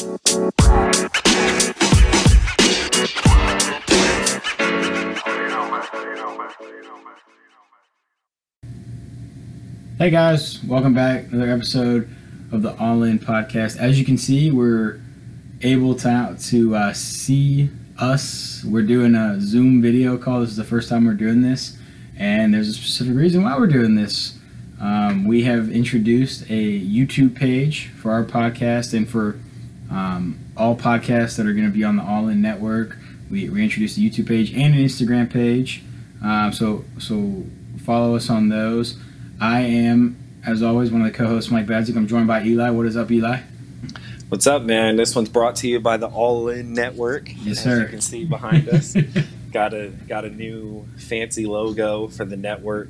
Hey guys, welcome back. Another episode of the All In Podcast. As you can see, we're able to to uh, see us. We're doing a Zoom video call. This is the first time we're doing this, and there's a specific reason why we're doing this. Um, we have introduced a YouTube page for our podcast and for um, all podcasts that are going to be on the All In Network. We, we introduced a YouTube page and an Instagram page. Um, so so follow us on those. I am, as always, one of the co-hosts, Mike Badzik. I'm joined by Eli. What is up, Eli? What's up, man? This one's brought to you by the All In Network. Yes, As sir. you can see behind us, got a got a new fancy logo for the network,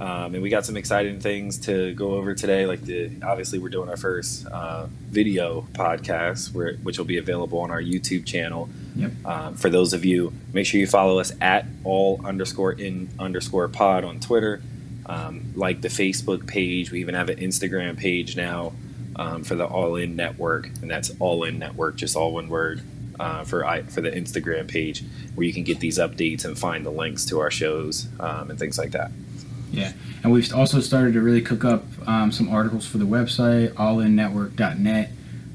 um, and we got some exciting things to go over today. Like the obviously, we're doing our first uh, video podcast, where, which will be available on our YouTube channel. Yep. Um, for those of you, make sure you follow us at all underscore in underscore pod on Twitter. Um, like the Facebook page, we even have an Instagram page now um, for the All In Network, and that's All In Network, just all one word uh, for I, for the Instagram page, where you can get these updates and find the links to our shows um, and things like that. Yeah, and we've also started to really cook up um, some articles for the website, allinnetwork.net.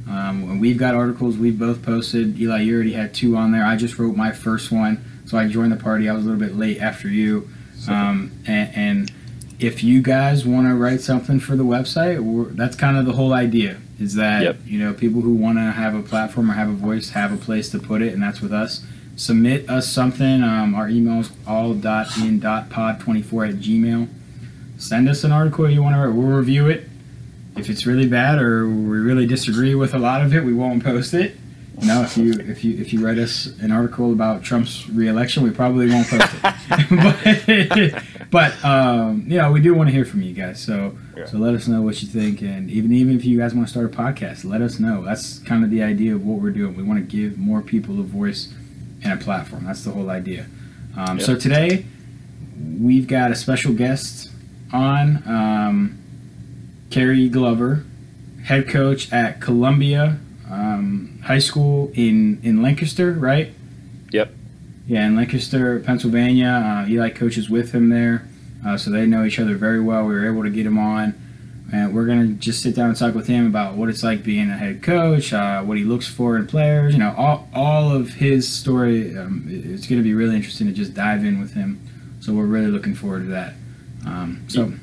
Um, and we've got articles we've both posted. Eli, you already had two on there. I just wrote my first one, so I joined the party. I was a little bit late after you. Um, and, and if you guys want to write something for the website, we're, that's kind of the whole idea. Is that Yep. you know people who want to have a platform or have a voice have a place to put it, and that's with us. Submit us something. Um, our email is all.in.pod24 at gmail. Send us an article you want to write. We'll review it. If it's really bad or we really disagree with a lot of it, we won't post it. You know, if you if you if you write us an article about Trump's reelection, we probably won't post it. but but um, you know, we do want to hear from you guys. So Yeah. so let us know what you think, and even even if you guys want to start a podcast, let us know. That's kind of the idea of what we're doing. We want to give more people a voice and a platform. That's the whole idea. Um, So today we've got a special guest on, um, Kerry Glover, head coach at Columbia um, High School in in Lancaster, right? Yep. Yeah, in Lancaster, Pennsylvania. Uh, Eli coaches with him there, uh, so they know each other very well. We were able to get him on, and we're gonna just sit down and talk with him about what it's like being a head coach, uh, what he looks for in players. You know, all all of his story. Um, it's gonna be really interesting to just dive in with him. So we're really looking forward to that. Um, so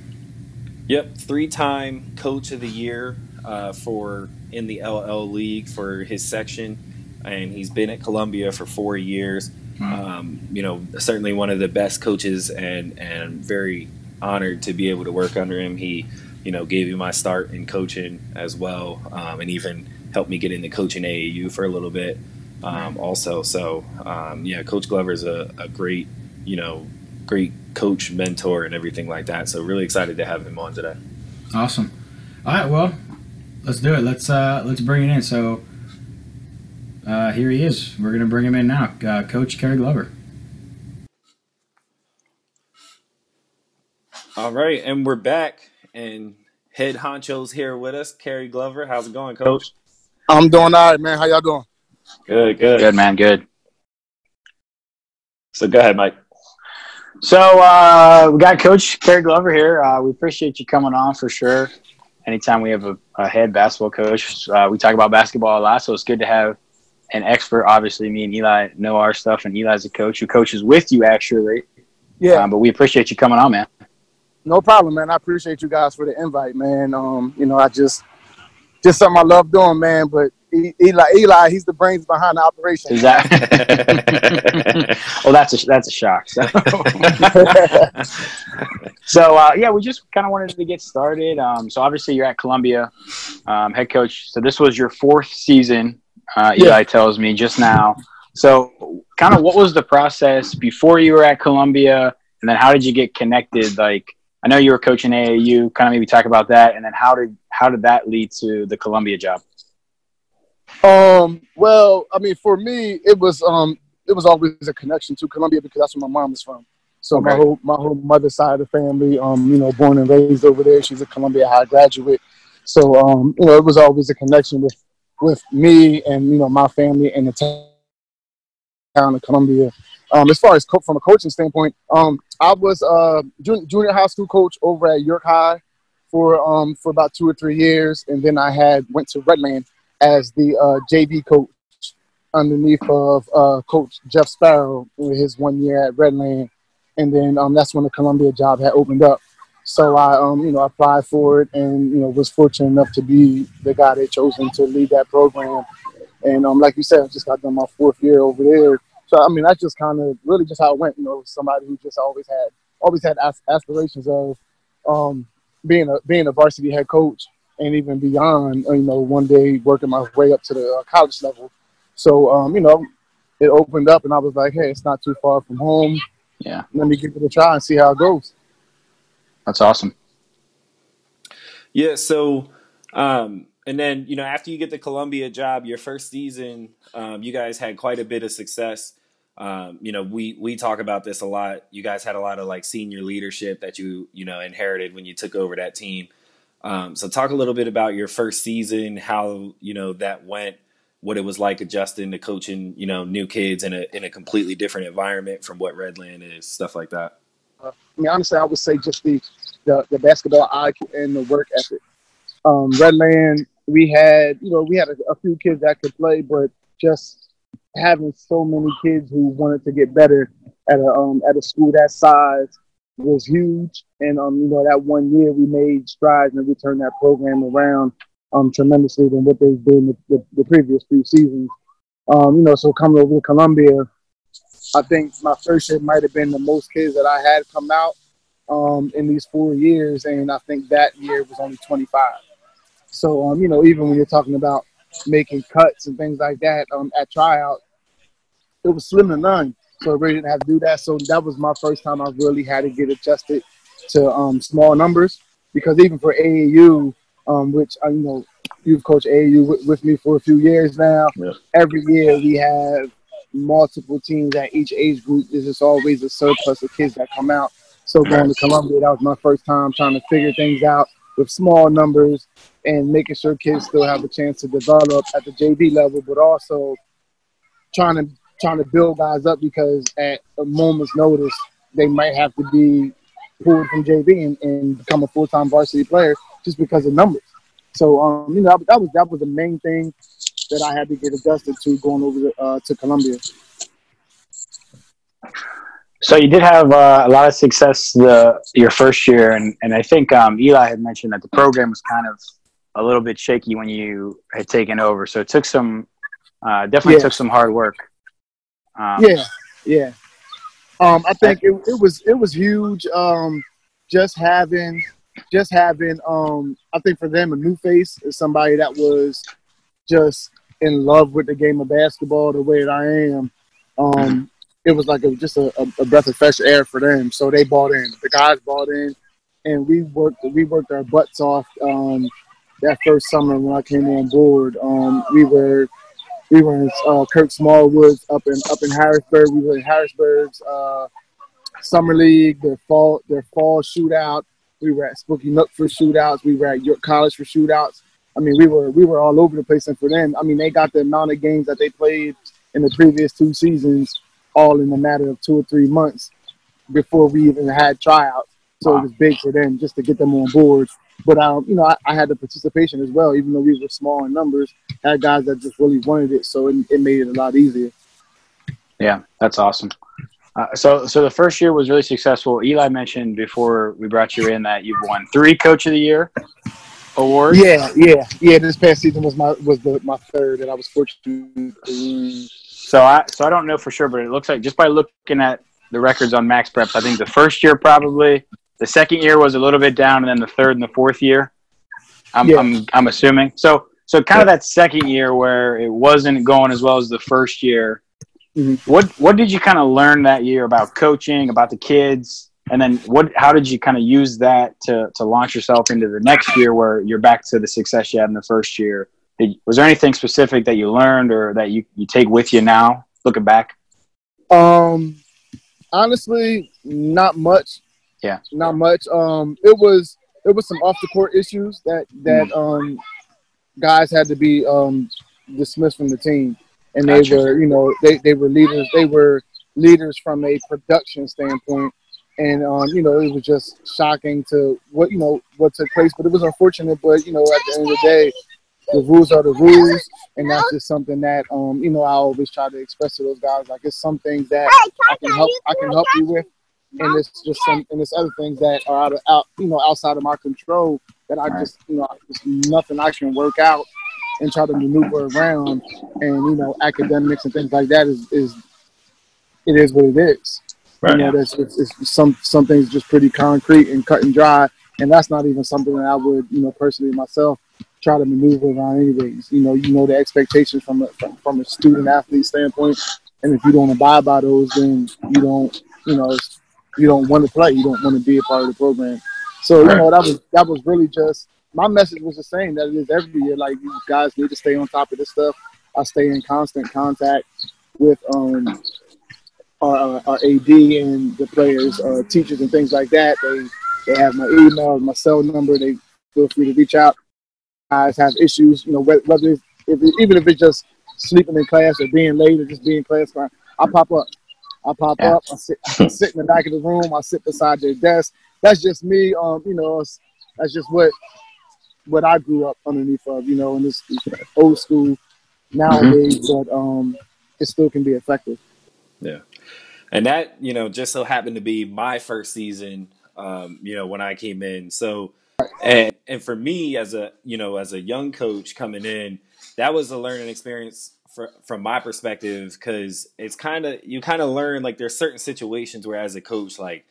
Yep, three-time Coach of the Year uh, for in the LL League for his section, and he's been at Columbia for four years. wow. Um, you know, certainly one of the best coaches, and and very honored to be able to work under him. He, you know, gave me my start in coaching as well, um, and even helped me get into coaching AAU for a little bit, um, also. So, um, yeah, Coach Glover's a, a great, you know, great coach, mentor, and everything like that. So, really excited to have him on today. Awesome. All right, well, let's do it. Let's uh, let's bring it in. So uh, here he is. We're gonna bring him in now, uh, Coach Kerry Glover. All right, and we're back, and head honcho's here with us, Kerry Glover. How's it going, Coach? I'm doing all right, man. How y'all doing? Good, good. Good man, good. So, go ahead, Mike. So uh, we got Coach Kerry Glover here. Uh, we appreciate you coming on for sure. Anytime we have a, a head basketball coach, uh, we talk about basketball a lot, so it's good to have an expert. Obviously, me and Eli know our stuff, and Eli's a coach who coaches with you actually. Yeah, Um, but we appreciate you coming on, man. No problem, man. I appreciate you guys for the invite, man. Um, you know, I just just something I love doing, man. But Eli, Eli, he's the brains behind the operation. That? well, that's a that's a shock. So, so uh, yeah, we just kind of wanted to get started. Um, so obviously, you're at Columbia, um, head coach. So this was your fourth season. Uh, Eli Yeah. tells me just now. So, kind of, what was the process before you were at Columbia, and then how did you get connected? Like, I know you were coaching AAU. Kind of maybe talk about that, and then how did how did that lead to the Columbia job? Um, well, I mean, for me, it was um, it was always a connection to Columbia because that's where my mom is from. So my whole my whole mother's side of the family, um, you know, born and raised over there. She's a Columbia High graduate. So um, you know, it was always a connection with with me and you know my family and the town of Columbia. Um, as far as co- from a coaching standpoint, um, I was a junior, junior high school coach over at York High for um, for about two or three years, and then I had went to Redland as the uh, JV coach underneath of uh, Coach Jeff Sparrow with his one year at Redland, and then um, that's when the Columbia job had opened up. So I, um, you know, applied for it, and you know, was fortunate enough to be the guy they chosen to lead that program. And um, like you said, I just got done my fourth year over there. So I mean, that's just kind of really just how it went. You know, somebody who just always had always had aspirations of um, being a being a varsity head coach, and even beyond. You know, one day working my way up to the uh, college level. So um, you know, it opened up, and I was like, hey, it's not too far from home. Yeah, let me give it a try and see how it goes. That's awesome. Yeah. So, um, and then you know, after you get the Columbia job, your first season, um, you guys had quite a bit of success. Um, you know, we we talk about this a lot. You guys had a lot of like senior leadership that you you know inherited when you took over that team. Um, so, talk a little bit about your first season, how you know that went, what it was like adjusting to coaching, you know, new kids in a in a completely different environment from what Redland is, stuff like that. I mean, honestly, I would say just the the, the basketball IQ and the work ethic. Um, Redland, we had you know we had a, a few kids that could play, but just having so many kids who wanted to get better at a um, at a school that size was huge. And um, you know that one year we made strides and we turned that program around um tremendously than what they've been the, the, the previous few seasons. Um, you know, so coming over to Columbia, I think my first year might have been the most kids that I had come out um, in these four years, and I think that year was only 25. So, um, you know, even when you're talking about making cuts and things like that um, at tryout, it was slim to none. So I really didn't have to do that. So that was my first time I really had to get adjusted to um, small numbers because even for AAU, um, which I you know you've coached AAU with, with, me for a few years now. Yeah. Every year we have multiple teams at each age group. There's just always a surplus of kids that come out. So going to Columbia, that was my first time trying to figure things out with small numbers and making sure kids still have a chance to develop at the JV level, but also trying to trying to build guys up because at a moment's notice they might have to be pulled from JV and, and become a full time varsity player just because of numbers. So um, you know that was that was the main thing that I had to get adjusted to going over to, uh, to Columbia. So you did have uh, a lot of success the your first year, and and I think um, Eli had mentioned that the program was kind of a little bit shaky when you had taken over. So it took some, uh, definitely yeah. took some hard work. Um, yeah, yeah. Um, I think it, it was it was huge. Um, just having just having um, I think for them a new face is somebody that was just in love with the game of basketball the way that I am. Um, it was like a, just a, a, breath of fresh air for them. So they bought in. The guys bought in, and we worked we worked our butts off. Um, that first summer when I came on board, um, we were we were in uh, Kirk Smallwoods up in up in Harrisburg. We were in Harrisburg's uh, summer league, their fall their fall shootout. We were at Spooky Nook for shootouts. We were at York College for shootouts. I mean, we were we were all over the place. And for them, I mean, they got the amount of games that they played in the previous two seasons all in a matter of two or three months before we even had tryouts. So wow. it was big for them just to get them on board. But um, you know, I, I, had the participation as well, even though we were small in numbers. Had guys that just really wanted it, so it, it made it a lot easier. Yeah, that's awesome. Uh, so, so the first year was really successful. Eli mentioned before we brought you in that you've won three Coach of the Year awards. Yeah, yeah, yeah. This past season was my was the, my third, and I was fortunate. So I so I don't know for sure, but it looks like just by looking at the records on Max Preps, I think the first year probably, the second year was a little bit down, and then the third and the fourth year. I'm yeah. I'm, I'm assuming so. So kind of that second year where it wasn't going as well as the first year. Mm-hmm. What what did you kind of learn that year about coaching, about the kids, and then what? How did you kind of use that to to launch yourself into the next year where you're back to the success you had in the first year? was there anything specific that you learned or that you, you take with you now looking back um honestly not much yeah not much um it was it was some off the court issues that that mm. um guys had to be um dismissed from the team, and they gotcha. were, you know, they, they were leaders. They were leaders from a production standpoint, and um, you know, it was just shocking to what you know what took place. But it was unfortunate. But you know, at the end of the day, the rules are the rules, and that's just something that um, you know I always try to express to those guys. Like it's some things that I can help I can help you with, and it's just some and it's other things that are out of out you know outside of my control that I just you know just nothing I can work out and try to maneuver around, and you know academics and things like that is is it is what it is. Right. You know, that's it's, it's some some things just pretty concrete and cut and dry, and that's not even something that I would you know personally myself try to maneuver around anyways. You know, you know the expectations from a, from, from a student athlete standpoint, and if you don't abide by those, then you don't, you know, you don't want to play. You don't want to be a part of the program. So you know that was that was really just my message was the same that it is every year. Like you guys need to stay on top of this stuff. I stay in constant contact with um our, our AD and the players, uh, teachers, and things like that. They they have my email, my cell number. They feel free to reach out guys have issues, you know, whether if it, even if it's just sleeping in class or being late or just being in class, I pop up. I pop yeah. up. I sit, I sit in the back of the room. I sit beside their desk. That's just me. Um, you know, that's just what what I grew up underneath of. You know, in this old school nowadays, mm-hmm. but um, it still can be effective. Yeah, and that you know just so happened to be my first season. Um, you know, when I came in, so and and for me as a you know as a young coach coming in, that was a learning experience for, from my perspective because it's kind of you kind of learn like there's certain situations where as a coach like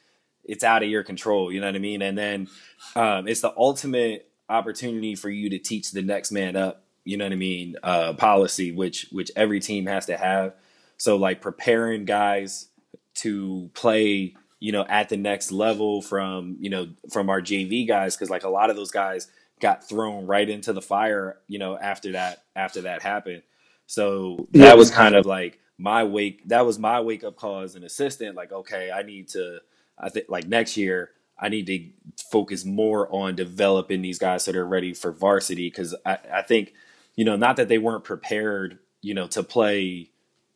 it's out of your control, you know what I mean, and then um, it's the ultimate opportunity for you to teach the next man up, you know what I mean, uh, policy which which every team has to have. So like preparing guys to play you know, at the next level from, you know, from our JV guys. Cause like a lot of those guys got thrown right into the fire, you know, after that, after that happened. So that yeah. was kind of like my wake. That was my wake up call as an assistant. Like, okay, I need to, I think like next year, I need to focus more on developing these guys so they're ready for varsity. Cause I, I think, you know, not that they weren't prepared, you know, to play,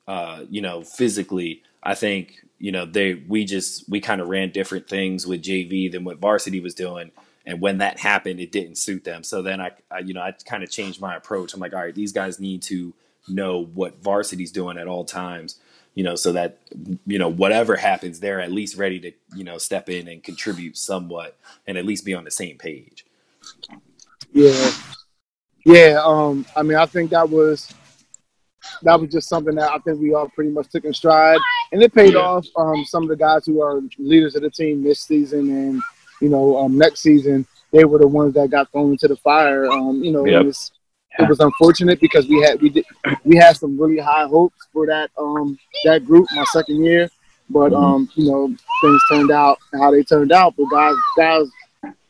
uh, you know, physically. I think you know they we just we kind of ran different things with JV than what varsity was doing and when that happened it didn't suit them so then I, I you know I kind of changed my approach I'm like all right these guys need to know what varsity's doing at all times you know so that you know whatever happens they're at least ready to you know step in and contribute somewhat and at least be on the same page yeah yeah um I mean I think that was that was just something that I think we all pretty much took in stride, and it paid yeah. off. Um, some of the guys who are leaders of the team this season and you know um, next season, they were the ones that got thrown into the fire. Um, you know, yep. it, was, it was unfortunate because we had we did we had some really high hopes for that um that group my second year, but mm-hmm. um you know things turned out how they turned out. But guys guys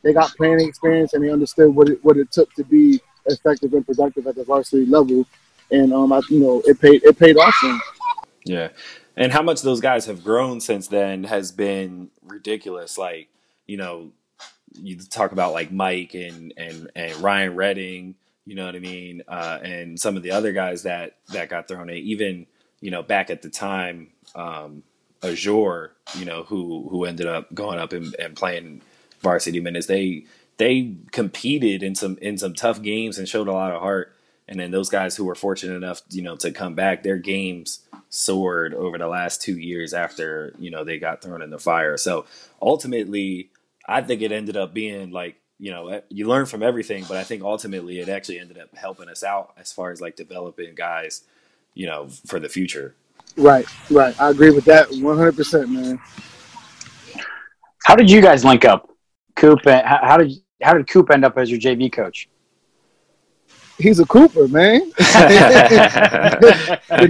they got planning experience and they understood what it what it took to be effective and productive at the varsity level and um, I, you know, it paid it paid off. Yeah, and how much those guys have grown since then has been ridiculous. Like, you know, you talk about like Mike and and and Ryan Redding. You know what I mean? Uh, and some of the other guys that that got thrown in, even you know back at the time, um, Azure, you know, who who ended up going up and, and playing varsity minutes. They they competed in some in some tough games and showed a lot of heart. And then those guys who were fortunate enough, you know, to come back, their games soared over the last two years after, you know, they got thrown in the fire. So ultimately, I think it ended up being like, you know, you learn from everything, but I think ultimately it actually ended up helping us out as far as like developing guys, you know, for the future. Right, right. I agree with that 100%, man. How did you guys link up? Coop, how did how did Coop end up as your JV coach? he's a Cooper, man. the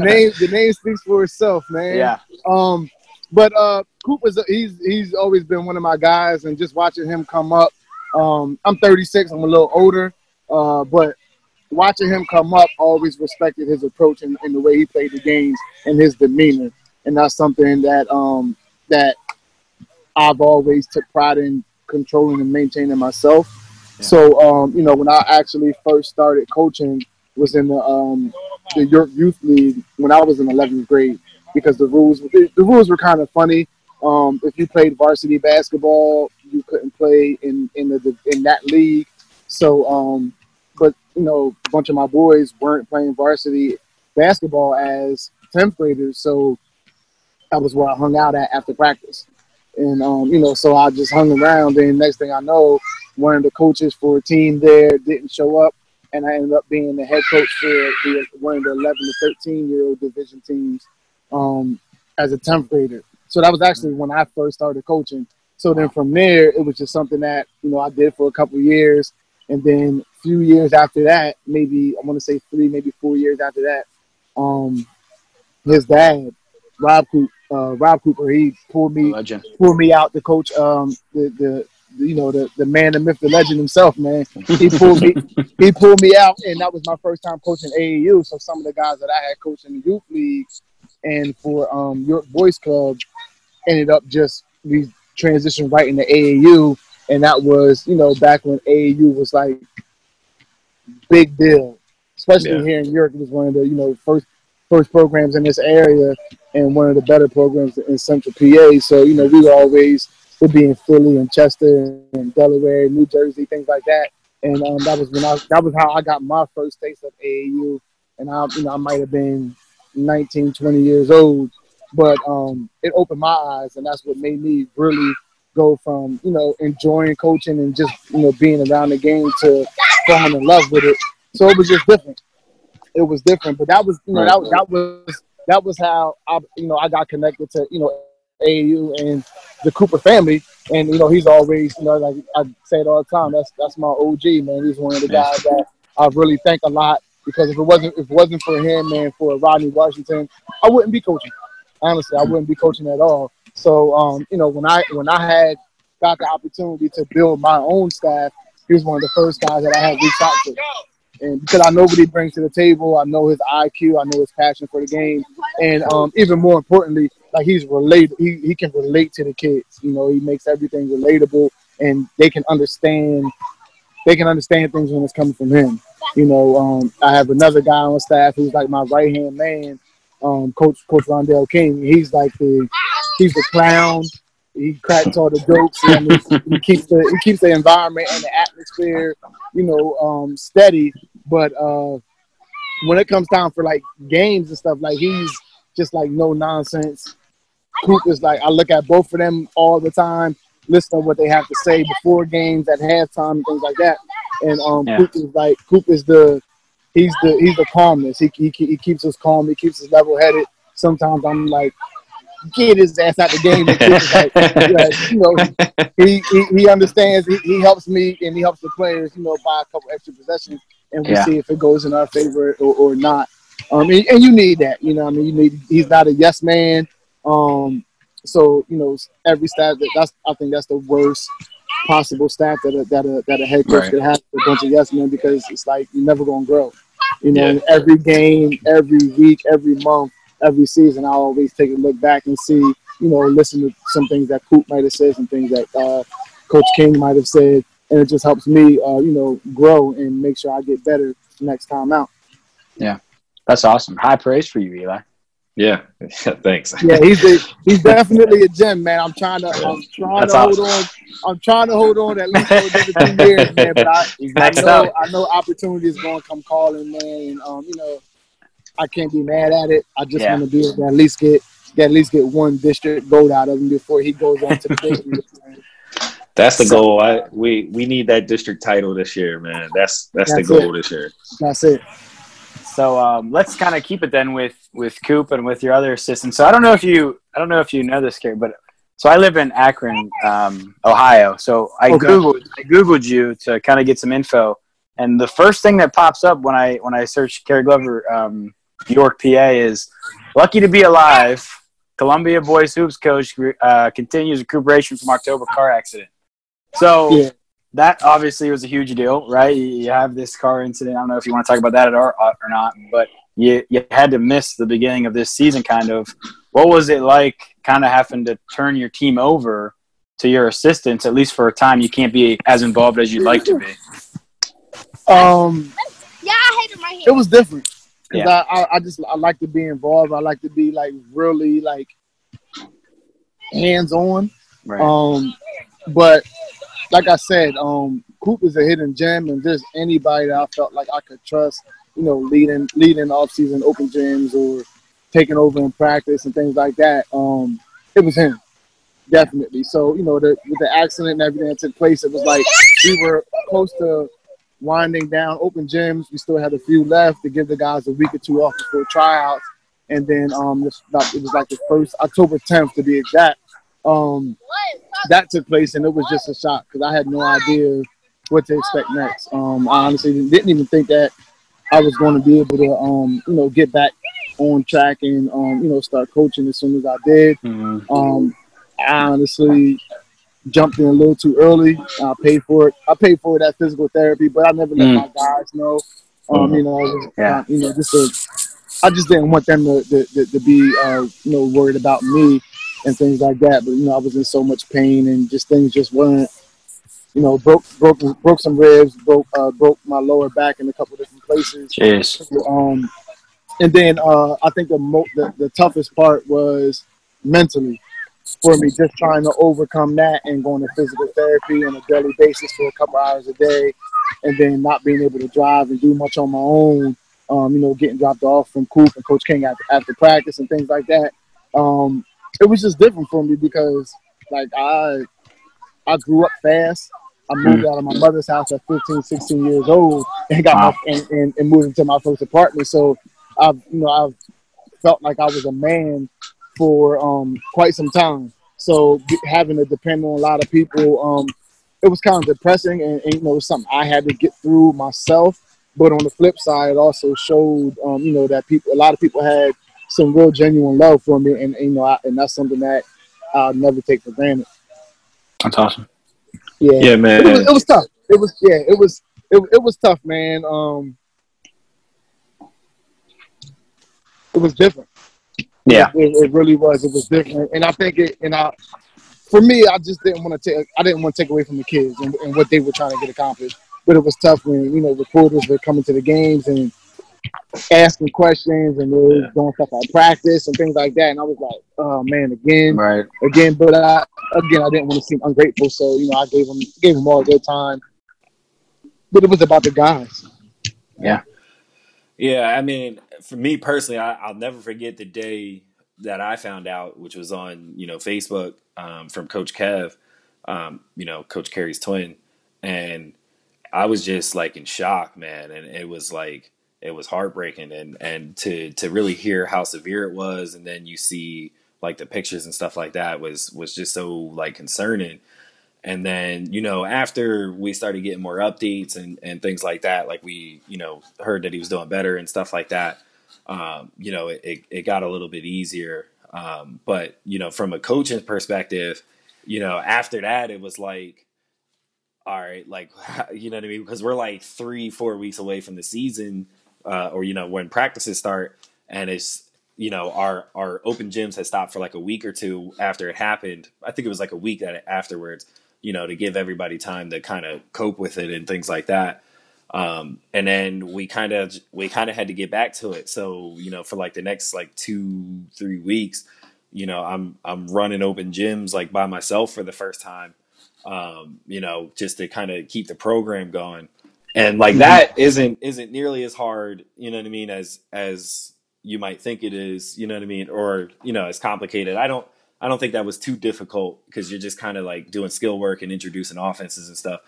name the name speaks for itself, man. Yeah. Um, but uh, Cooper's he's he's always been one of my guys, and just watching him come up. Um, I'm 36. I'm a little older, uh, but watching him come up, always respected his approach and, and, the way he played the games and his demeanor, and that's something that um that I've always took pride in controlling and maintaining myself so, um, you know, when I actually first started coaching, was in the um, the York Youth League when I was in 11th grade because the rules the, the rules were kind of funny. Um, if you played varsity basketball, you couldn't play in in the in that league. So, um, but you know, a bunch of my boys weren't playing varsity basketball as 10th graders, so that was where I hung out at after practice. And um, you know, so I just hung around. And next thing I know, one of the coaches for a team there didn't show up, and I ended up being the head coach for the, one of the 11 to 13 year old division teams um, as a 10th grader. So that was actually when I first started coaching. So then from there, it was just something that you know I did for a couple years, and then a few years after that, maybe I want to say three, maybe four years after that, um, his dad, Rob Cooper, uh, Rob Cooper, he pulled me Legend. pulled me out to coach um, the, the you know the the man, the myth, the legend himself, man. He pulled me he pulled me out, and that was my first time coaching AAU. So some of the guys that I had coached in the youth leagues and for um, York Boys Club ended up just we transitioned right into AAU, and that was you know back when AAU was like big deal, especially Yeah. here in York. It was one of the you know first first programs in this area and one of the better programs in Central PA. So you know we were always would be in Philly and Chester and Delaware, New Jersey, things like that. And um, that was when I that was how I got my first taste of AAU. And I you know I might have been 19, 20 years old, but um, it opened my eyes, and that's what made me really go from you know enjoying coaching and just you know being around the game to falling in love with it. So it was just different. It was different, but that was you know Right. that, was- that was that was how I you know I got connected to you know AAU and the Cooper family, and you know he's always you know like I say it all the time. That's that's my OG man. He's one of the guys that I really thank a lot because if it wasn't if it wasn't for him and for Rodney Washington, I wouldn't be coaching. Honestly, I wouldn't be coaching at all. So um, you know when I when I had got the opportunity to build my own staff, he was one of the first guys that I had reached out to. And because I know what he brings to the table, I know his IQ, I know his passion for the game, and um, even more importantly, like he's related. He, he can relate to the kids. You know, he makes everything relatable, and they can understand. They can understand things when it's coming from him. You know, um, I have another guy on staff who's like my right hand man, um, Coach Coach Rondell King. He's like the he's the clown. He cracks all the jokes. And he, he keeps the he keeps the environment and the atmosphere, you know, um, steady. But uh, when it comes down for like games and stuff, like he's just like no nonsense. Coop is like I look at both of them all the time, listen to what they have to say before games, at halftime, and things like that. And um, Yeah. Coop is like Coop is the he's the he's the calmness. He he, he keeps us calm. He keeps us level headed. Sometimes I'm like, get his ass out the game. Like, you know, he, he, he understands. He, he helps me and he helps the players, you know, buy a couple extra possessions, and we Yeah. see if it goes in our favor or, or not. Um, and, and you need that, you know. I mean, you need. He's not a yes man. Um, so you know, every staff that that's I think that's the worst possible staff that a, that a, that a head coach Right. could have a bunch of yes men because it's like you're never gonna grow. You know, Yeah. every game, every week, every month, every season, I always take a look back and see, you know, listen to some things that Coop might have said, some things that uh, Coach King might have said, and it just helps me, uh, you know, grow and make sure I get better next time out. Yeah, that's awesome. High praise for you, Eli. Yeah, thanks. Yeah, he's a, he's definitely a gem, man. I'm trying to I'm trying That's to awesome. hold on. I'm trying to hold on at least for another years, man. But I, I know up. I know opportunity is going to come calling, man. And um, you know, I can't be mad at it. I just Yeah. want to be able to at least get get at least get one district vote out of him before he goes on to the. That's the So- goal. I we we need that district title this year, man. That's that's, That's the goal this year. That's it. So um, let's kind of keep it then with with Coop and with your other assistants. So I don't know if you I don't know if you know this, Kerry, but so I live in Akron, um, Ohio. So I Okay. googled I googled you to kind of get some info, and the first thing that pops up when I when I search Kerry Glover um, York, PA, is lucky to be alive. Columbia boys hoops coach uh, continues recuperation from October car accident. So Yeah. That obviously was a huge deal, right? You you have this car incident. I don't know if you want to talk about that at all or not, but you you had to miss the beginning of this season. Kind of, what was it like? Kind of having to turn your team over to your assistants, at least for a time. You can't be as involved as you'd like to be. Um, Yeah, I hated my hair. it was different because Yeah. I, I I just I like to be involved. I like to be like really like hands on. Right. Um, but like I said, um, Coop is a hidden gem, and just anybody that I felt like I could trust, you know, leading leading off season open gyms or taking over in practice and things like that. Um, it was him, definitely. So you know, the, with the accident and everything that took place, it was like we were close to winding down open gyms. We still had a few left to give the guys a week or two off before tryouts, and then um, it was like the first October 10th to be exact. Um, that took place, and it was just a shock because I had no idea what to expect next. Um, I honestly didn't even think that I was going to be able to, um, you know, get back on track and, um, you know, start coaching as soon as I did. Mhm. Um, I honestly jumped in a little too early. I paid for it. I paid for that physical therapy, but I never let Mm. my guys know. Um, you know, was, Yeah. uh, you know, just to, I just didn't want them to, to, to, to be, uh, you know, worried about me and things like that. But you know, I was in so much pain and just things just weren't. You know, broke broke broke some ribs, broke uh, broke my lower back in a couple different places. Jeez. Um, and then uh, I think the, mo- the the toughest part was mentally for me, just trying to overcome that and going to physical therapy on a daily basis for a couple hours a day, and then not being able to drive and do much on my own. Um, you know, getting dropped off from Coop and Coach King after, after practice and things like that. Um, it was just different for me because, like, I I grew up fast. I moved out of my mother's house at 15, 16 years old and got Wow. my and, and, and moved into my first apartment. So I've you know I've felt like I was a man for um, quite some time. So having to depend on a lot of people, um, it was kind of depressing, and, and you know, it was something I had to get through myself. But on the flip side, it also showed, um, you know, that people, a lot of people had some real genuine love for me, and, and you know, I, and that's something that I'll never take for granted. That's awesome. Yeah, Yeah, man. It was, it was tough. It was yeah, it was it, it was tough, man. Um, it was different. Yeah. It, it really was. It was different, and I think it. And I, for me, I just didn't want to take. I didn't want to take away from the kids and, and what they were trying to get accomplished. But it was tough when you know reporters were coming to the games and asking questions, and they were doing stuff like practice and things like that. And I was like, oh man, again, Right. again. But I, again, I didn't want to seem ungrateful, so you know, I gave them gave them all a good time. But it was about the guys. Yeah, Yeah, I mean, for me personally, I, I'll never forget the day that I found out, which was on you know Facebook um, from Coach Kev, um, you know Coach Kerry's twin, and I was just like in shock, man, and it was like it was heartbreaking, and and to to really hear how severe it was, and then you see like the pictures and stuff like that was was just so like concerning. And then, you know, after we started getting more updates and, and things like that, like we, you know, heard that he was doing better and stuff like that, um, you know, it, it, it got a little bit easier. Um, but, you know, from a coaching perspective, you know, after that, it was like, all right, like, you know what I mean? Because we're like three, four weeks away from the season, uh, or, you know, when practices start and it's, you know, our, our open gyms had stopped for like a week or two after it happened. I think it was like a week afterwards you know, to give everybody time to kind of cope with it and things like that. Um, and then we kind of we kind of had to get back to it. So you know, for like the next like two three weeks, you know, I'm I'm running open gyms like by myself for the first time. Um, you know, just to kind of keep the program going. And like mhm. that isn't isn't nearly as hard, you know what I mean, as as you might think it is, you know what I mean, or you know, as complicated. I don't I don't think that was too difficult because you're just kind of like doing skill work and introducing offenses and stuff.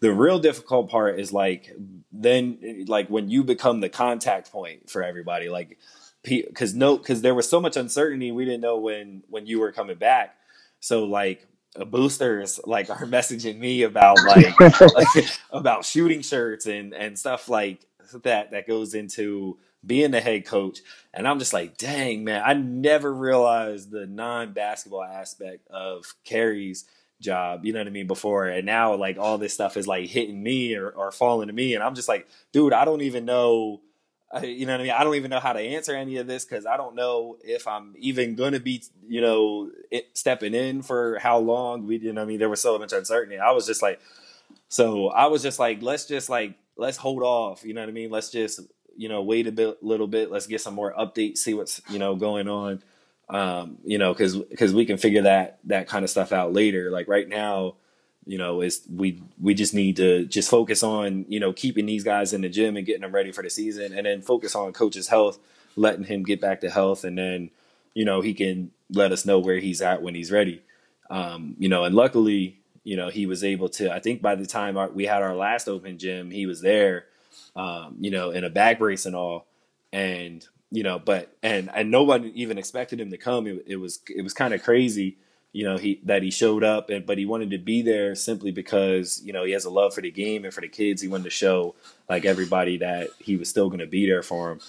The real difficult part is like then like when you become the contact point for everybody, like because no because there was so much uncertainty we didn't know when when you were coming back. So like boosters like are messaging me about like, like about shooting shirts and and stuff like that that goes into being the head coach. And I'm just like, dang, man, I never realized the non basketball aspect of Kerry's job, you know what I mean, before. And now, like, all this stuff is like hitting me or, or falling to me. And I'm just like, dude, I don't even know. You know what I mean? I don't even know how to answer any of this because I don't know if I'm even going to be, you know, it, stepping in for how long. We, you know, I mean, there was so much uncertainty. I was just like, so I was just like, let's just like let's hold off. You know what I mean? Let's just you know wait a bit, little bit. Let's get some more updates, see what's you know going on. Um, you know, because because we can figure that that kind of stuff out later. Like right now, you know, is we we just need to just focus on you know keeping these guys in the gym and getting them ready for the season, and then focus on coach's health, letting him get back to health, and then you know he can let us know where he's at when he's ready. Um, you know, and luckily, you know, he was able to. I think by the time our, we had our last open gym, he was there, um, you know, in a back brace and all, and you know, but and and no one even expected him to come. It, it was it was kind of crazy, you know, he that he showed up, and but he wanted to be there simply because you know he has a love for the game and for the kids. He wanted to show like everybody that he was still going to be there for him.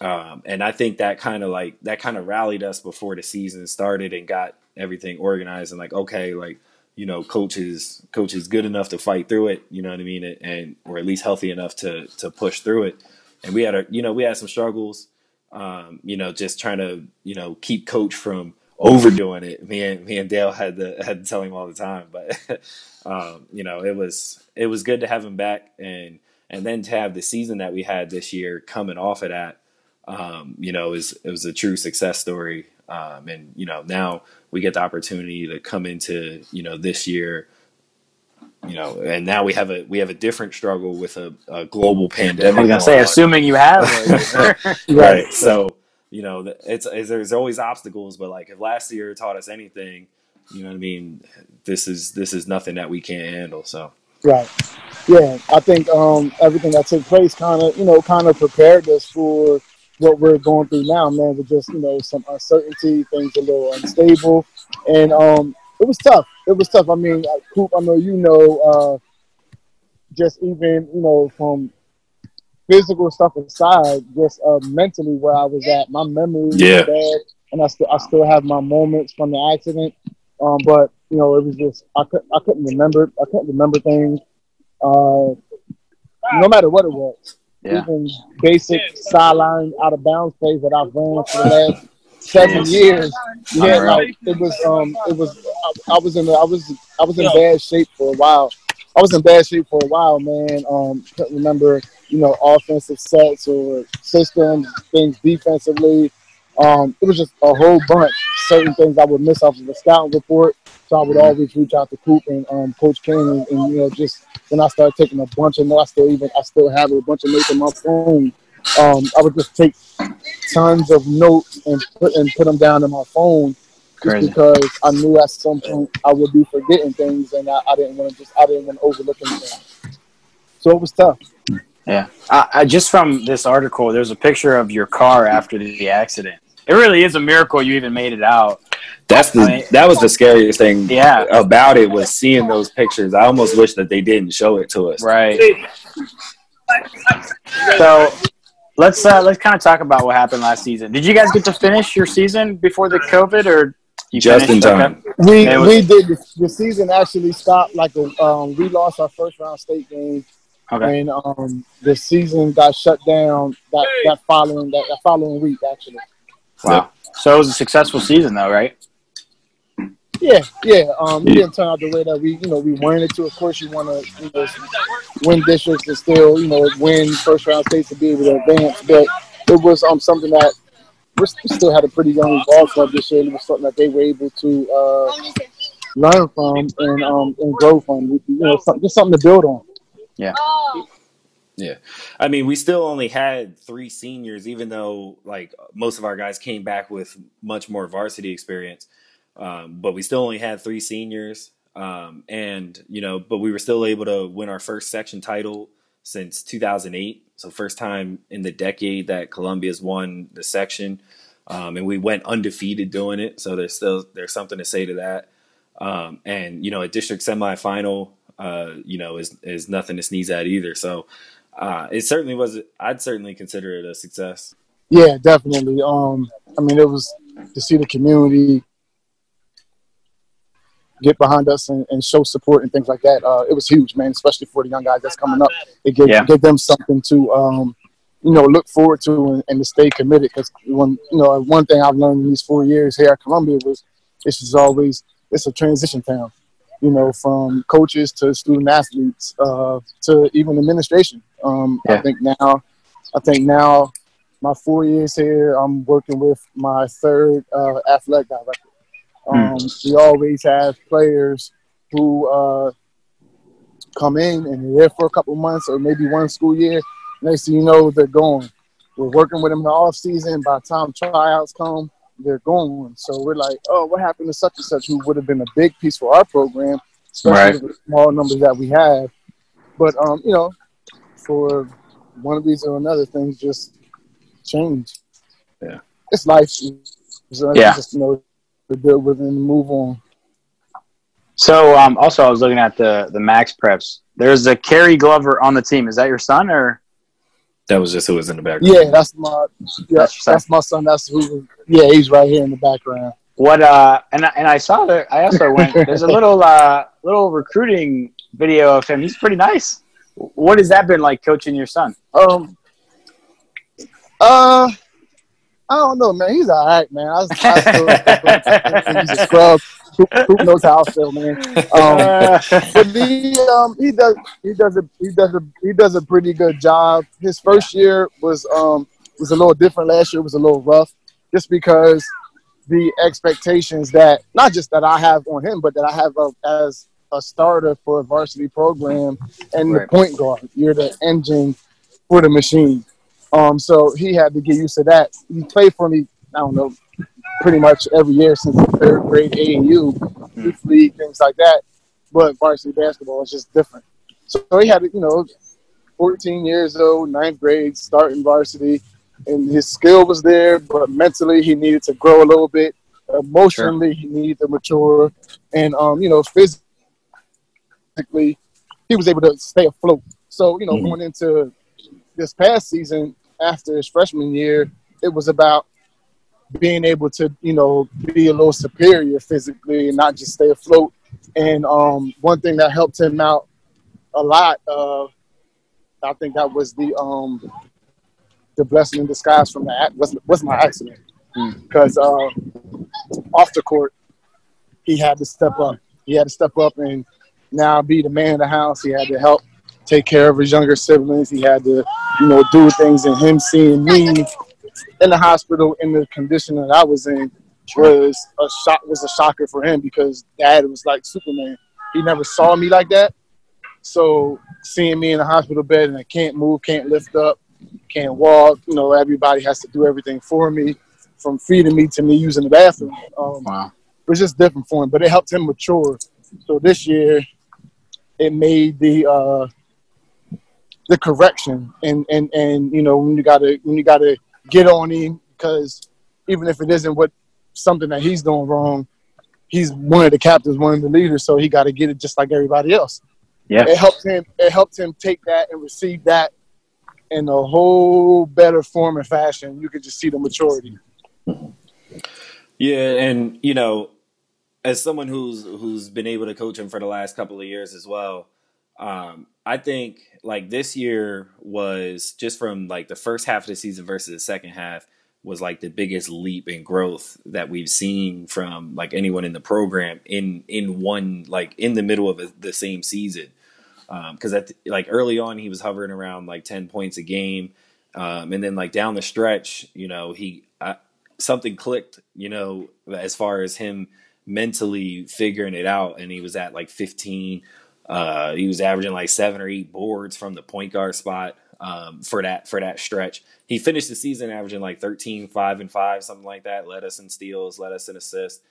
Um, and I think that kind of like that kind of rallied us before the season started and got everything organized and like okay, like you know, coach is coach is good enough to fight through it. You know what I mean? And or at least healthy enough to to push through it. And we had a you know we had some struggles. Um, you know, just trying to you know keep coach from overdoing it. Me and me and Dale had to had to tell him all the time. But um, you know, it was it was good to have him back and and then to have the season that we had this year coming off of that. Um, you know, is it was a true success story. Um, and you know, now we get the opportunity to come into you know this year you know and now we have a we have a different struggle with a, a global pandemic I was gonna say, assuming you have. right so you know it's, it's there's always obstacles but like if last year taught us anything you know what i mean this is this is nothing that we can't handle so Right. Yeah, I think um, everything that took place kind of, you know, kind of prepared us for what we're going through now, man. With just, you know, some uncertainty, things a little unstable, and um, it was tough. It was tough. I mean, Coop, I know you know, uh, just even, you know, from physical stuff aside, just uh, mentally where I was at, my memory Yeah. was bad, and I still, I still have my moments from the accident. Um, but you know, it was just I could I couldn't remember I couldn't remember things. Uh, no matter what it was, Yeah. even basic sideline out of bounds plays that I've ran for the last seven years. Yeah, like it was um it was I, I was in I was I was in bad shape for a while. I was in bad shape for a while, man. Um, couldn't remember, you know, offensive sets or systems, things defensively. Um, it was just a whole bunch. Certain things I would miss off of the scouting report. So I would always reach out to Coop and um, Coach King, and, and you know, just when I started taking a bunch of notes, I still even I still have a bunch of notes on my phone. Um, I would just take tons of notes and put and put them down in my phone, just Crazy. because I knew at some point I would be forgetting things, and I, I didn't want to just I didn't want to overlook anything. So it was tough. Yeah. I, I, just from this article, there's a picture of your car after the accident. It really is a miracle you even made it out. that's the I mean- that was the scariest thing Yeah. about it was seeing those pictures i almost wish that they didn't show it to us Right. So let's uh, let's kind of talk about what happened last season. Did you guys get to finish your season before the COVID, or you just in finished? Okay. time We was- we did the, the season actually stopped like a, um, we lost our first round state game Okay. and um, the season got shut down that, that following that, that following week actually. Wow. So it was a successful season, though, right? Yeah, yeah. Um, it didn't turn out the way that we you know we wanted it to. Of course, you want to you know, win districts and still you know win first round states to be able to advance, but it was um something that we're, still had a pretty young ball club this year. and It was something that they were able to uh, learn from and um and grow from. You know, just something to build on. I mean, we still only had three seniors, even though like most of our guys came back with much more varsity experience. Um, but we still only had three seniors, um, and you know, but we were still able to win our first section title since 2008. So first time in the decade that Columbia's won the section, um, and we went undefeated doing it. So there's still there's something to say to that. Um, and you know, a district semifinal, uh, you know, is is nothing to sneeze at either. So uh, it certainly was. I'd certainly consider it a success. Yeah, definitely. Um, I mean, it was to see the community get behind us and, and show support and things like that. Uh, it was huge, man, especially for the young guys that's coming up. It gave, Yeah. gave them something to, um, you know, look forward to and, and to stay committed. Because when you know, one thing I've learned in these four years here at Columbia was this is always it's a transition town. You know, from coaches to student athletes uh, to even administration. Um, Yeah. I think now, I think now, my four years here, I'm working with my third uh, athletic director. Um, We always have players who uh, come in and they're there for a couple months or maybe one school year. Next thing you know, they're going. We're working with them in the off season. By the time tryouts come, they're going. So we're like, oh, what happened to such and such who would have been a big piece for our program, especially Right. the small numbers that we have. But um, you know, for one reason or another, things just change. Yeah. it's life. So Yeah. just you know, to deal with and move on. So um, also, I was looking at the the Max Preps. There's a Kerry Glover on the team. Is that your son or? That was just who was in the background. Yeah, that's my yeah, That's that's, son. my son. That's who. Yeah, he's right here in the background. What uh and I- and I saw that I also went there's a little uh little recruiting video of him. He's pretty nice. What has that been like coaching your son? Um. Uh. I don't know, man. He's all right, man. I, I still, he's a scrub. Who, knows how I feel, man? Um, but he um he does he does a he does a he does a pretty good job. His first year was um was a little different. Last year was a little rough, just because the expectations that not just that I have on him, but that I have of, as a starter for a varsity program and Right. the point guard. You're the engine for the machine. Um, so he had to get used to that. He played for me. I don't know, pretty much every year since the third grade AAU, youth league, things like that. But varsity basketball is just different. So he had, you know, 14 years old, ninth grade, starting varsity, and his skill was there, but mentally he needed to grow a little bit. Emotionally, he needed to mature, and um, you know, physically, he was able to stay afloat. So you know, Mhm. going into this past season after his freshman year, it was about being able to, you know, be a little superior physically and not just stay afloat. And um, one thing that helped him out a lot, uh, I think that was the um, the blessing in disguise from the ac- was was my accident because uh, off the court he had to step up. He had to step up and now be the man of the house. He had to help take care of his younger siblings. He had to, you know, do things. And him seeing me in the hospital in the condition that I was in was a shock. Was a shocker for him because Dad was like Superman. He never saw me like that. So seeing me in a hospital bed and I can't move, can't lift up, can't walk. You know, everybody has to do everything for me, from feeding me to me using the bathroom. Um, Wow. it was just different for him, but it helped him mature. So this year, it made the uh, the correction, and and and you know when you gotta when you gotta get on him because even if it isn't what something that he's doing wrong, he's one of the captains, one of the leaders, so he got to get it just like everybody else. Yeah. it helped him. It helped him take that and receive that in a whole better form and fashion. You could just see the maturity. Yeah, and you know, as someone who's who's been able to coach him for the last couple of years as well, um, I think like this year was just from like the first half of the season versus the second half was like the biggest leap in growth that we've seen from like anyone in the program in in one like in the middle of a, the same season. Because at like early on he was hovering around like ten points a game, um, and then like down the stretch, you know he I, something clicked, you know, as far as him mentally figuring it out. And he was at like 15. Uh, he was averaging like seven or eight boards from the point guard spot um, for that for that stretch. He finished the season averaging like 13, 5 and 5, something like that. Led us in steals, led us in assists.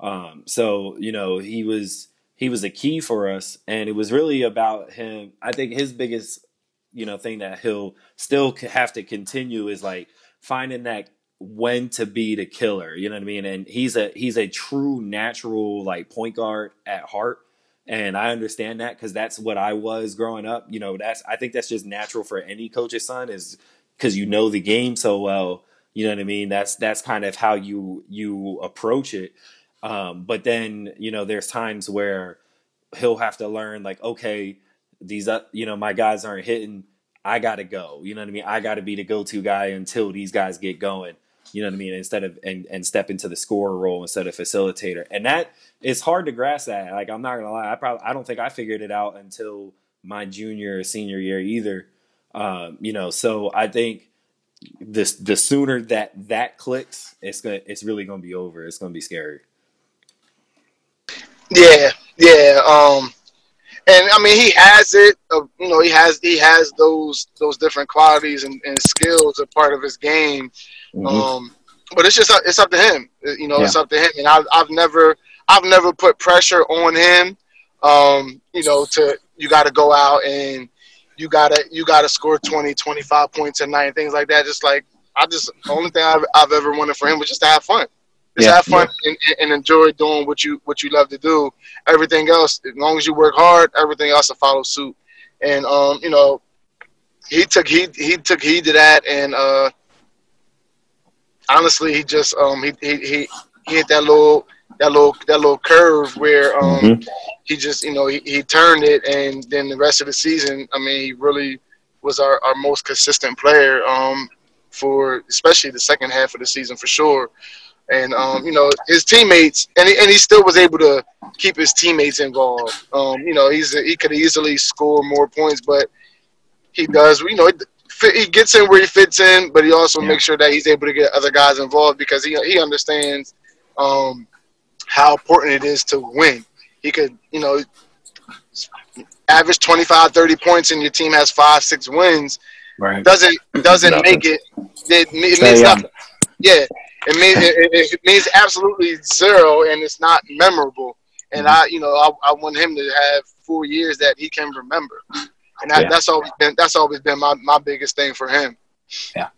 Um, so, you know, he was he was a key for us. And it was really about him. I think his biggest, you know, thing that he'll still have to continue is like finding that when to be the killer. You know what I mean? And he's a he's a true natural like point guard at heart. And I understand that because that's what I was growing up. You know, that's I think that's just natural for any coach's son is because you know the game so well. You know what I mean? That's that's kind of how you you approach it. Um, but then you know, there's times where he'll have to learn like, okay, these uh, you know my guys aren't hitting. I gotta go. You know what I mean? I gotta be the go-to guy until these guys get going. You know what I mean? Instead of and, and step into the scorer role instead of facilitator, and that is hard to grasp. That like I'm not gonna lie, I probably I don't think I figured it out until my junior or senior year either. Um, you know, so I think this the sooner that that clicks, it's gonna it's really gonna be over. It's gonna be scary. Yeah, yeah. Um, and I mean, he has it. Uh, you know, he has he has those those different qualities and, and skills a part of his game. Mm-hmm. Um, but it's just it's up to him. Uh, you know, yeah. it's up to him. And I've I've never I've never put pressure on him. Um, you know, to you got to go out and you gotta you gotta score 20, 25 points a night and things like that. Just like I just the only thing I've, I've ever wanted for him was just to have fun. Just yeah, have fun yeah. and, and, enjoy doing what you what you love to do. Everything else, as long as you work hard, everything else will follow suit. And um, you know, he took he he took heed to that, and uh, honestly, he just um he he he, he hit that little that little that little curve where um mm-hmm. he just you know he, he turned it, and then the rest of the season, I mean, he really was our, our most consistent player um for especially the second half of the season for sure and um, you know his teammates, and he, and he still was able to keep his teammates involved. Um, you know, he's he could easily score more points, but he does. You know, he gets in where he fits in, but he also yeah. makes sure that he's able to get other guys involved because he he understands um, how important it is to win. He could, you know, average 25, 30 points, and your team has five, six wins. Right. Doesn't doesn't make it. It, it means nothing. Yeah, it means it, it, means absolutely zero, and it's not memorable. And. I, you know, I, I want him to have four years that he can remember, and that, yeah. that's always been that's always been my, my biggest thing for him. Yeah.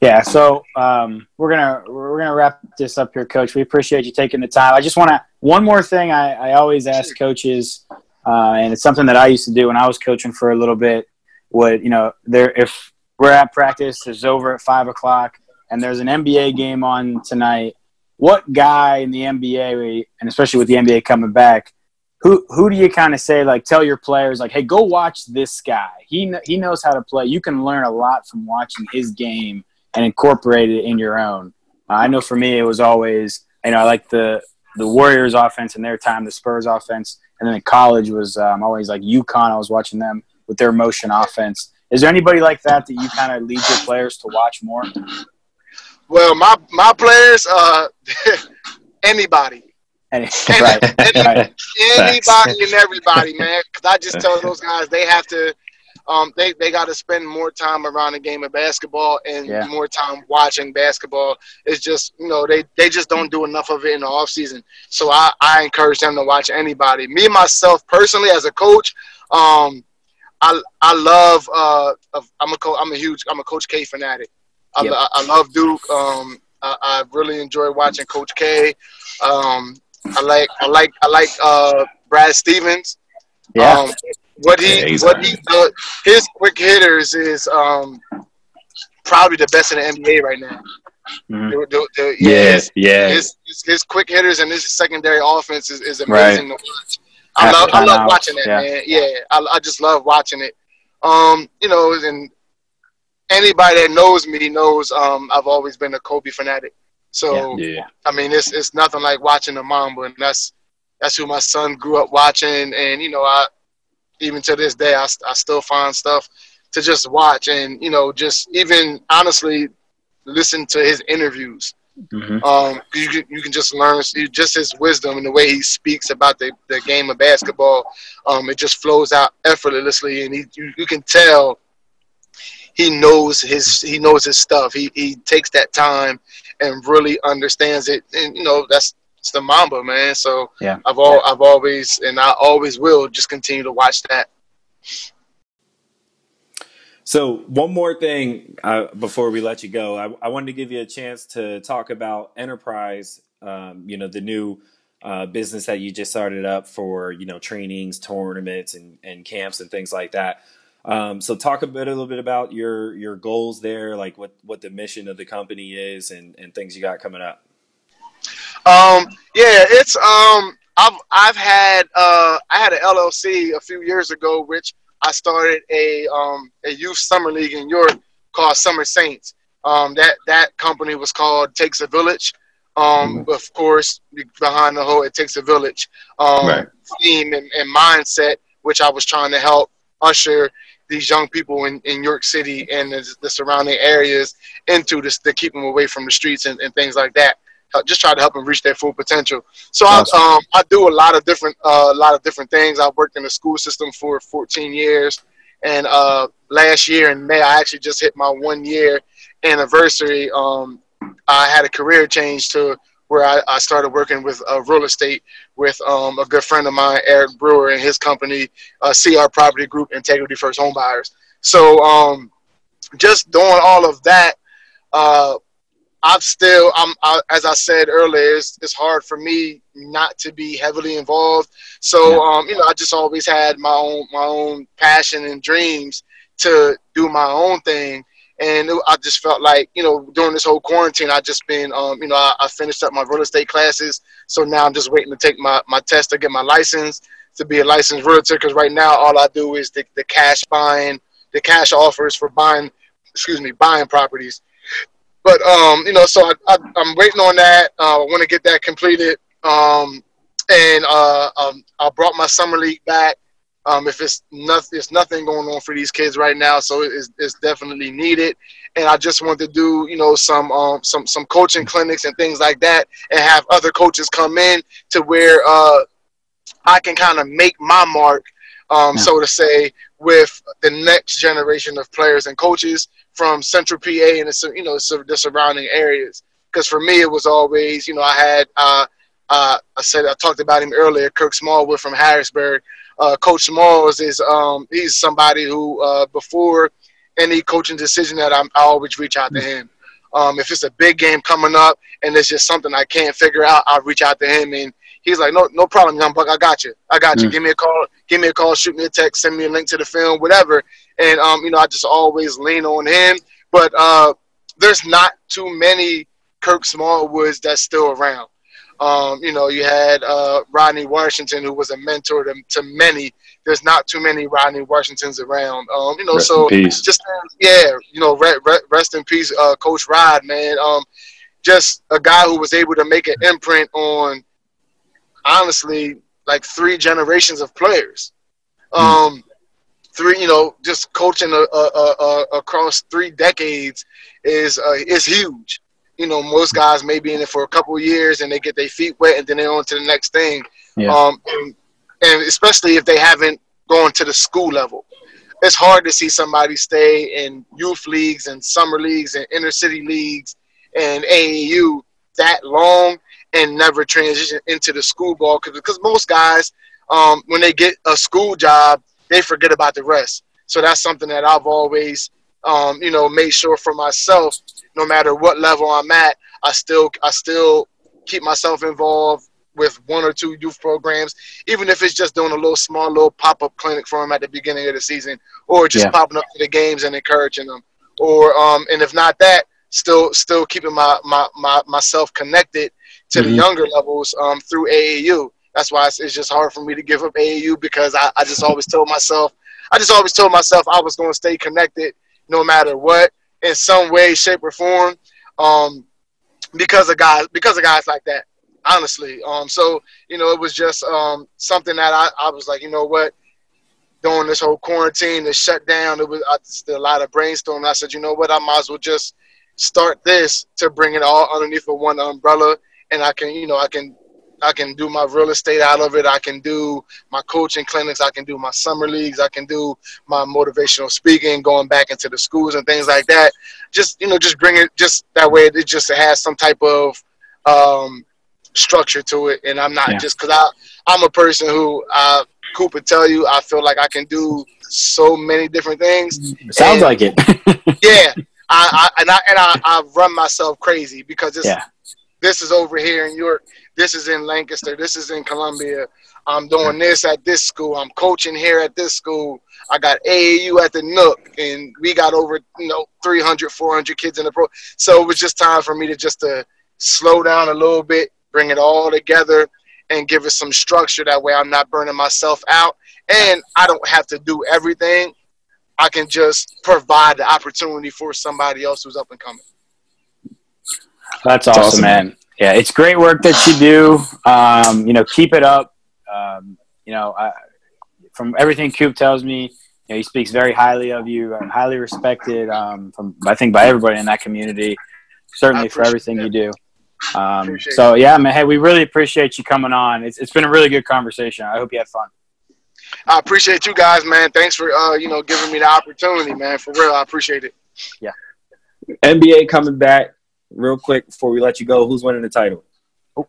Yeah, so um, we're gonna we're gonna wrap this up here, Coach. We appreciate you taking the time. I just want to one more thing. I, I always ask coaches, uh, and it's something that I used to do when I was coaching for a little bit. Would you know there if we're at practice, it's over at five o'clock and there's an NBA game on tonight, what guy in the NBA, and especially with the NBA coming back, who who do you kind of say like tell your players like, hey, go watch this guy. He he knows how to play. You can learn a lot from watching his game and incorporate it in your own. Uh, I know for me, it was always you know I like the the Warriors offense in their time, the Spurs offense, and then in college was um, always like UConn. I was watching them with their motion offense. Is there anybody like that that you kind of lead your players to watch more? Well, my my players, uh, anybody. Any, right, any, right. anybody and everybody, man. Because I just tell those guys they have to, um, they they got to spend more time around the game of basketball and yeah. more time watching basketball. It's just you know they they just don't do enough of it in the off season. So I I encourage them to watch anybody. Me myself personally as a coach, um, I I love uh I'm a co- I'm a huge I'm a Coach K fanatic. I, yep. I, I love Duke. Um, I, I, really enjoy watching Coach K. Um, I like I like I like uh, Brad Stevens. Yeah. Um, what he yeah, what he uh, his quick hitters is um, probably the best in the NBA right now. Mm-hmm. The, the, the, yeah, yeah. His, his, his, quick hitters and his secondary offense is, is amazing right. to watch. I love I love watching it, yeah. man. Yeah, I, I just love watching it. Um, you know, and anybody that knows me knows um, I've always been a Kobe fanatic. So yeah. I mean, it's it's nothing like watching the Mamba, and that's that's who my son grew up watching. And you know, I even to this day, I, I still find stuff to just watch, and you know, just even honestly listen to his interviews. Mm-hmm. Um, you can you can just learn just his wisdom and the way he speaks about the, the game of basketball. Um, it just flows out effortlessly, and he, you, you can tell he knows his he knows his stuff. He he takes that time and really understands it. And you know that's it's the Mamba man. So yeah, I've all yeah. I've always and I always will just continue to watch that. So one more thing uh, before we let you go, I, I, wanted to give you a chance to talk about Enterprise. Um, you know the new uh, business that you just started up for you know trainings, tournaments, and, and camps and things like that. Um, so talk a bit, a little bit about your your goals there, like what what the mission of the company is, and and things you got coming up. Um, yeah, it's um, I've I've had uh, I had an LLC a few years ago, which I started a um a youth summer league in York called Summer Saints, Um, that that company was called Takes a Village. Um, of course, behind the whole "It Takes a Village" um, Right. theme and, and mindset, which I was trying to help usher these young people in, in York City and the, the surrounding areas into this to keep them away from the streets and, and things like that. Uh, Just try to help them reach their full potential. So Awesome. I, um, I do a lot of different uh, a lot of different things. I've worked in the school system for 14 years, and uh, last year in May I actually just hit my one year anniversary. Um, I had a career change to where I, I started working with uh, real estate with um, a good friend of mine, Eric Brewer, and his company, uh, CR Property Group, Integrity First Home Buyers. So um, just doing all of that, uh, I've still, I'm, I, as I said earlier, it's, it's hard for me not to be heavily involved. So, Yeah. um, you know, I just always had my own, my own passion and dreams to do my own thing. And it- I just felt like, you know, during this whole quarantine, I just been, um, you know, I, I finished up my real estate classes. So now I'm just waiting to take my, my test to get my license to be a licensed realtor. Cause right now all I do is the, the cash buying, the cash offers for buying, excuse me, buying properties. But, um, you know, so I, I, I'm waiting on that. Uh, I want to get that completed. Um, and uh, um, I brought my summer league back. Um, if it's nothing, it's nothing going on for these kids right now, so it's, it's definitely needed. And I just want to do, you know, some um, some some coaching clinics and things like that, and have other coaches come in to where uh, I can kind of make my mark, um, Yeah. so to say, with the next generation of players and coaches from Central PA and the, you know the surrounding areas. Because for me, it was always, you know, I had. Uh, uh, I said I talked about him earlier. Kirk Smallwood from Harrisburg. Uh, Coach Smalls is um, he's somebody who uh, before any coaching decision that I'm, I always reach out to him. Um, if it's a big game coming up and it's just something I can't figure out, I'll reach out to him and he's like, no, no problem, young buck, I got you, I got you. Mm. Give me a call, give me a call, shoot me a text, send me a link to the film, whatever. And um, you know, I just always lean on him. But uh, there's not too many Kirk Smallwoods that's still around. Um, you know, you had uh, Rodney Washington, who was a mentor to, to many. There's not too many Rodney Washingtons around. Um, you know, Rest so just yeah, you know, re- re- rest in peace, uh, Coach Rod, man. Um, just a guy who was able to make an imprint on, honestly, like three generations of players. Um, three, you know, just coaching a, a, a, across three decades is uh, is huge. You know, most guys may be in it for a couple of years and they get their feet wet and then they're on to the next thing. Yeah. Um, and, and especially if they haven't gone to the school level it's hard to see somebody stay in youth leagues and summer leagues and inner city leagues and AAU that long and never transition into the school ball because most guys, um, when they get a school job, they forget about the rest. So that's something that I've always, um, you know, made sure for myself. No matter what level I'm at, I still I still keep myself involved with one or two youth programs, even if it's just doing a little small little pop up clinic for them at the beginning of the season, or just Yeah. popping up to the games and encouraging them, or um, and if not that, still still keeping my, my, my myself connected to the Mhm. younger levels um, through AAU. That's why it's, it's just hard for me to give up AAU because I, I just always told myself, I just always told myself I was going to stay connected no matter what in some way, shape, or form, um, because of guys because of guys like that. Honestly, um, so you know, it was just um, something that I, I was like, you know what, during this whole quarantine, the shutdown, it was I did a lot of brainstorming. I said, you know what, I might as well just start this to bring it all underneath of one umbrella, and I can, you know, I can, I can do my real estate out of it. I can do my coaching clinics. I can do my summer leagues. I can do my motivational speaking, going back into the schools and things like that. Just you know, just bring it just that way. It just has some type of um, structure to it, and I'm not Yeah. just because I I'm a person who uh, Cooper tell you I feel like I can do so many different things. Sounds And- like it. Yeah, I, I and I and I, I run myself crazy because it's Yeah. This is over here in York, this is in Lancaster, this is in Columbia. I'm doing this at this school. I'm coaching here at this school. I got AAU at the Nook, and we got over you know 300, 400 kids in the pro. So it was just time for me to just to slow down a little bit, bring it all together, and give it some structure. That way, I'm not burning myself out, and I don't have to do everything. I can just provide the opportunity for somebody else who's up and coming. That's awesome, awesome, man. Yeah, it's great work that you do. Um, you know, keep it up. Um, you know, I, from everything Coop tells me, you know, he speaks very highly of you, uh, highly respected um, from I think by everybody in that community. Certainly for everything that. you do. Um, so yeah, man. Hey, we really appreciate you coming on. It's, it's been a really good conversation. I hope you had fun. I appreciate you guys, man. Thanks for uh, you know giving me the opportunity, man. For real, I appreciate it. Yeah. NBA coming back real quick before we let you go. Who's winning the title?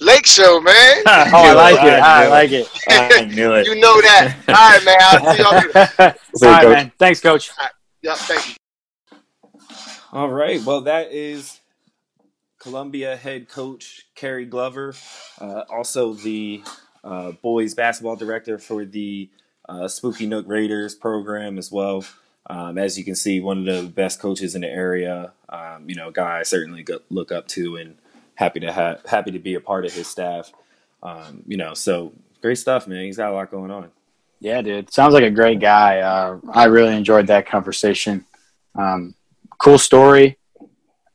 Lake Show, man. oh, I like it. I, I like it. I knew it. you know that. All right, man. I'll see y'all later. All right, man. Thanks, Coach. All right. Yep, thank you. All right. Well, that is Columbia head coach Kerry Glover, uh, also the uh, boys basketball director for the uh, Spooky Nook Raiders program as well. Um, as you can see, one of the best coaches in the area. Um, you know, guy I certainly look up to and happy to have happy to be a part of his staff. Um, you know, so great stuff, man. He's got a lot going on. Yeah, dude. Sounds like a great guy. Uh, I really enjoyed that conversation. Um, cool story.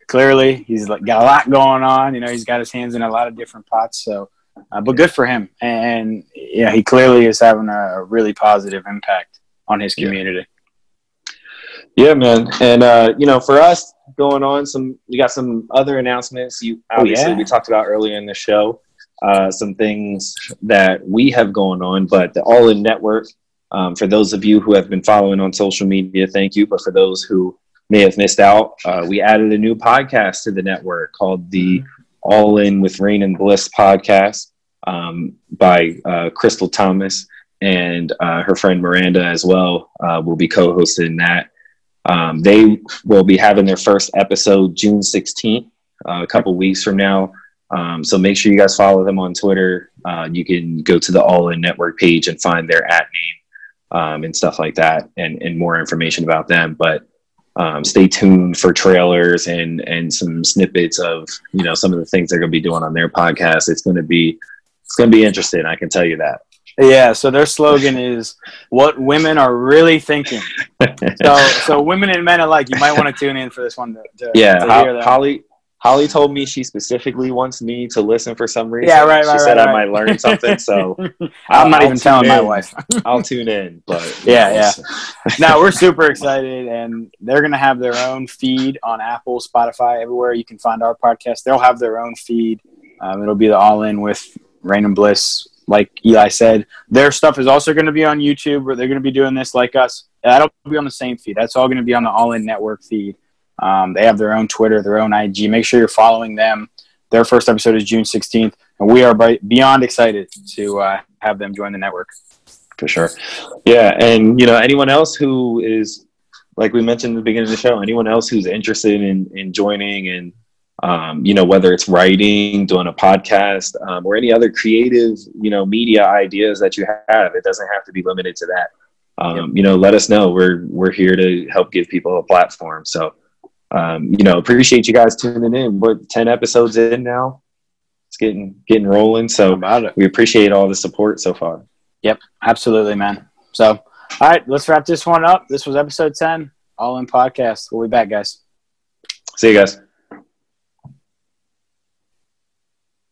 Clearly, he's got a lot going on. You know, he's got his hands in a lot of different pots. So, uh, but good for him. And yeah, he clearly is having a really positive impact on his community. Yeah, man. And uh, you know, for us going on, some we got some other announcements. You obviously oh, yeah. we talked about earlier in the show. Uh, some things that we have going on, but the All In Network. Um, for those of you who have been following on social media, thank you. But for those who may have missed out, uh, we added a new podcast to the network called the All In with Rain and Bliss podcast um, by uh, Crystal Thomas and uh, her friend Miranda as well uh, will be co-hosting that. Um, they will be having their first episode June 16th, uh, a couple weeks from now. Um, so make sure you guys follow them on Twitter. Uh, you can go to the All In Network page and find their at name um, and stuff like that, and, and more information about them. But um, stay tuned for trailers and and some snippets of you know some of the things they're going to be doing on their podcast. It's going to be it's going to be interesting. I can tell you that. Yeah, so their slogan is "What women are really thinking." so, so women and men alike, you might want to tune in for this one. To, to yeah, to Holly. Holly told me she specifically wants me to listen for some reason. Yeah, right, right. She said right, I might learn something, so I'm not I'll even telling in. my wife. I'll tune in, but yeah, yeah. now we're super excited, and they're gonna have their own feed on Apple, Spotify, everywhere you can find our podcast. They'll have their own feed. Um, it'll be the All In with Rain and Bliss like Eli said, their stuff is also going to be on YouTube where they're going to be doing this like us. That'll be on the same feed. That's all going to be on the All In Network feed. Um, they have their own Twitter, their own IG. Make sure you're following them. Their first episode is June 16th, and we are beyond excited to uh, have them join the network. For sure. Yeah. And, you know, anyone else who is, like we mentioned in the beginning of the show, anyone else who's interested in, in joining and um, you know, whether it's writing, doing a podcast, um, or any other creative, you know, media ideas that you have. It doesn't have to be limited to that. Um. You know, let us know. We're we're here to help give people a platform. So, um, you know, appreciate you guys tuning in. We're ten episodes in now. It's getting getting rolling. So we appreciate all the support so far. Yep, absolutely, man. So, all right, let's wrap this one up. This was episode ten, All In Podcast. We'll be back, guys. See you guys.